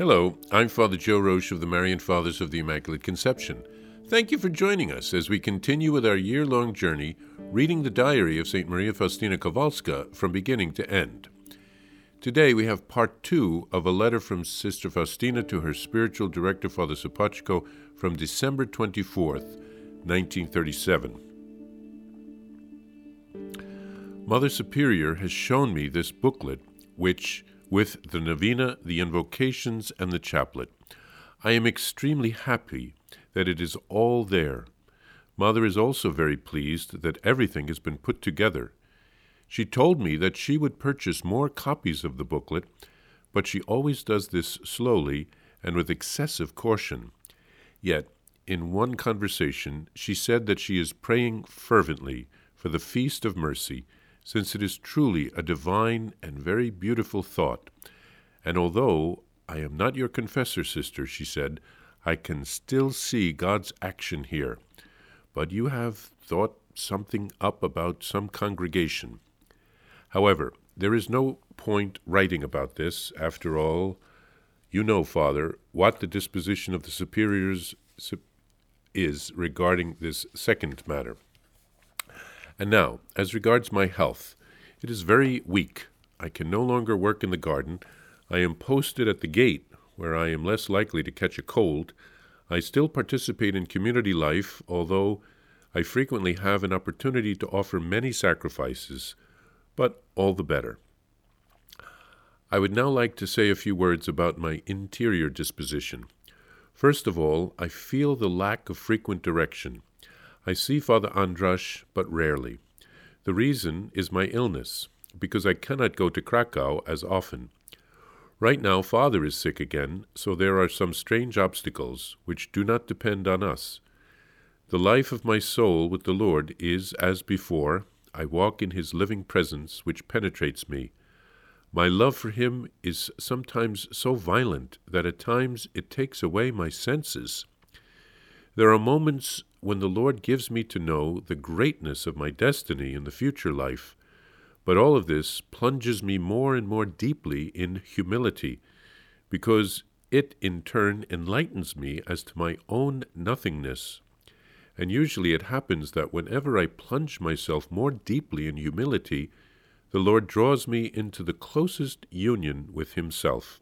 Hello, I'm Father Joe Roche of the Marian Fathers of the Immaculate Conception. Thank you for joining us as we continue with our year long journey reading the diary of St. Maria Faustina Kowalska from beginning to end. Today we have part two of a letter from Sister Faustina to her spiritual director, Father Sopocko, from December 24th, 1937. Mother Superior has shown me this booklet, which with the novena, the invocations, and the chaplet. I am extremely happy that it is all there. Mother is also very pleased that everything has been put together. She told me that she would purchase more copies of the booklet, but she always does this slowly and with excessive caution. Yet, in one conversation, she said that she is praying fervently for the Feast of Mercy since it is truly a divine and very beautiful thought. And although I am not your confessor, sister, she said, I can still see God's action here. But you have thought something up about some congregation. However, there is no point writing about this. After all, you know, Father, what the disposition of the superiors is regarding this second matter. And now, as regards my health, it is very weak. I can no longer work in the garden. I am posted at the gate, where I am less likely to catch a cold. I still participate in community life, although I frequently have an opportunity to offer many sacrifices, but all the better. I would now like to say a few words about my interior disposition. First of all, I feel the lack of frequent direction. I see Father Andrasz but rarely. The reason is my illness, because I cannot go to Krakow as often. Right now, Father is sick again, so there are some strange obstacles which do not depend on us. The life of my soul with the Lord is as before. I walk in His living presence, which penetrates me. My love for Him is sometimes so violent that at times it takes away my senses. There are moments when the Lord gives me to know the greatness of my destiny in the future life, but all of this plunges me more and more deeply in humility, because it in turn enlightens me as to my own nothingness. And usually it happens that whenever I plunge myself more deeply in humility, the Lord draws me into the closest union with Himself.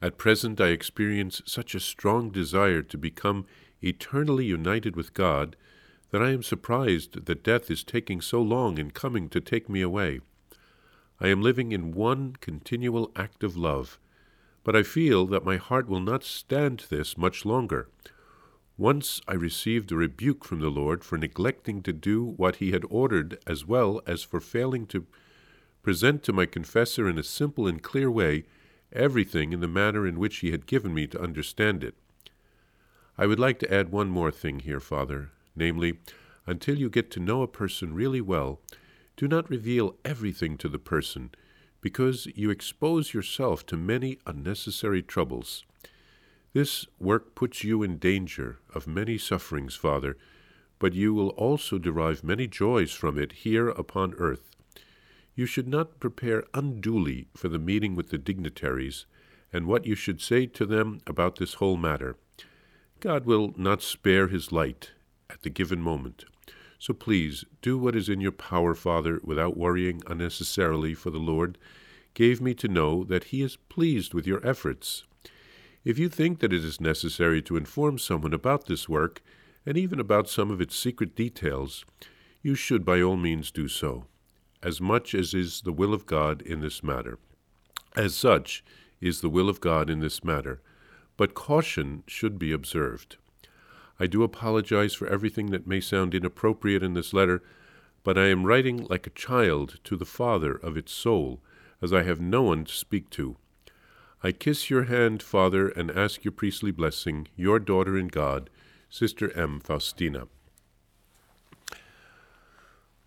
At present, I experience such a strong desire to become eternally united with God that I am surprised that death is taking so long in coming to take me away. I am living in one continual act of love, but I feel that my heart will not stand this much longer. Once I received a rebuke from the Lord for neglecting to do what He had ordered, as well as for failing to present to my confessor in a simple and clear way everything in the manner in which he had given me to understand it. I would like to add one more thing here, Father, namely, until you get to know a person really well, do not reveal everything to the person, because you expose yourself to many unnecessary troubles. This work puts you in danger of many sufferings, Father, but you will also derive many joys from it here upon earth. You should not prepare unduly for the meeting with the dignitaries, and what you should say to them about this whole matter. God will not spare his light at the given moment. So please do what is in your power, Father, without worrying unnecessarily, for the Lord gave me to know that he is pleased with your efforts. If you think that it is necessary to inform someone about this work, and even about some of its secret details, you should by all means do so as much as is the will of God in this matter. As such is the will of God in this matter, but caution should be observed. I do apologize for everything that may sound inappropriate in this letter, but I am writing like a child to the father of its soul, as I have no one to speak to. I kiss your hand, Father, and ask your priestly blessing, your daughter in God, Sister M. Faustina.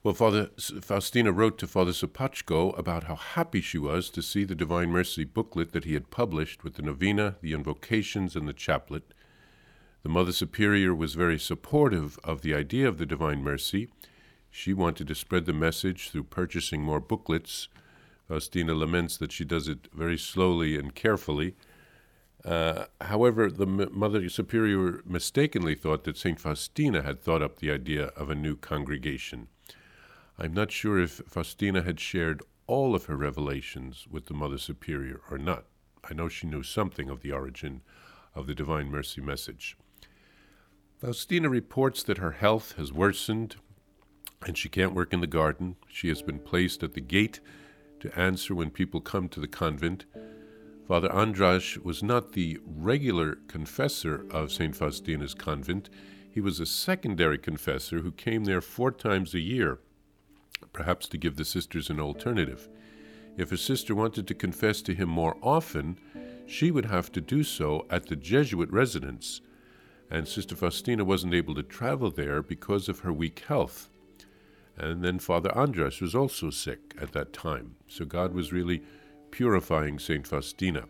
Well, Father Faustina wrote to Father Sopocko about how happy she was to see the Divine Mercy booklet that he had published with the novena, the invocations, and the chaplet. The Mother Superior was very supportive of the idea of the Divine Mercy. She wanted to spread the message through purchasing more booklets, Faustina laments that she does it very slowly and carefully. Uh, however, the M- Mother Superior mistakenly thought that St. Faustina had thought up the idea of a new congregation. I'm not sure if Faustina had shared all of her revelations with the Mother Superior or not. I know she knew something of the origin of the Divine Mercy message. Faustina reports that her health has worsened and she can't work in the garden. She has been placed at the gate to answer when people come to the convent. Father Andrasz was not the regular confessor of St. Faustina's convent. He was a secondary confessor who came there four times a year, perhaps to give the sisters an alternative. If a sister wanted to confess to him more often, she would have to do so at the Jesuit residence, and Sister Faustina wasn't able to travel there because of her weak health. And then Father Andrasz was also sick at that time. So God was really purifying St. Faustina.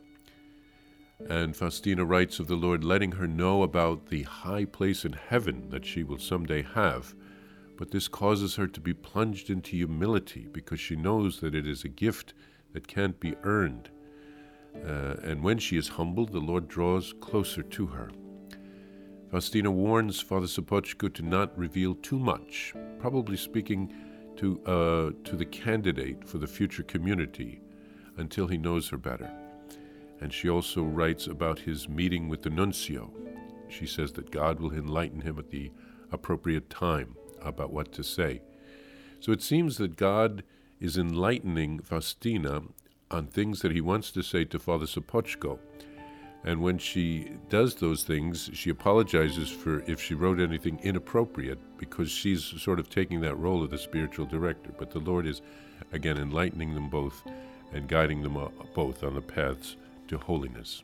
And Faustina writes of the Lord letting her know about the high place in heaven that she will someday have. But this causes her to be plunged into humility because she knows that it is a gift that can't be earned. Uh, and when she is humbled, the Lord draws closer to her. Faustina warns Father Sopocko to not reveal too much, probably speaking to, uh, to the candidate for the future community until he knows her better. And she also writes about his meeting with the nuncio. She says that God will enlighten him at the appropriate time about what to say. So it seems that God is enlightening Faustina on things that he wants to say to Father Sopocko. And when she does those things, she apologizes for if she wrote anything inappropriate because she's sort of taking that role of the spiritual director. But the Lord is, again, enlightening them both and guiding them both on the paths to holiness.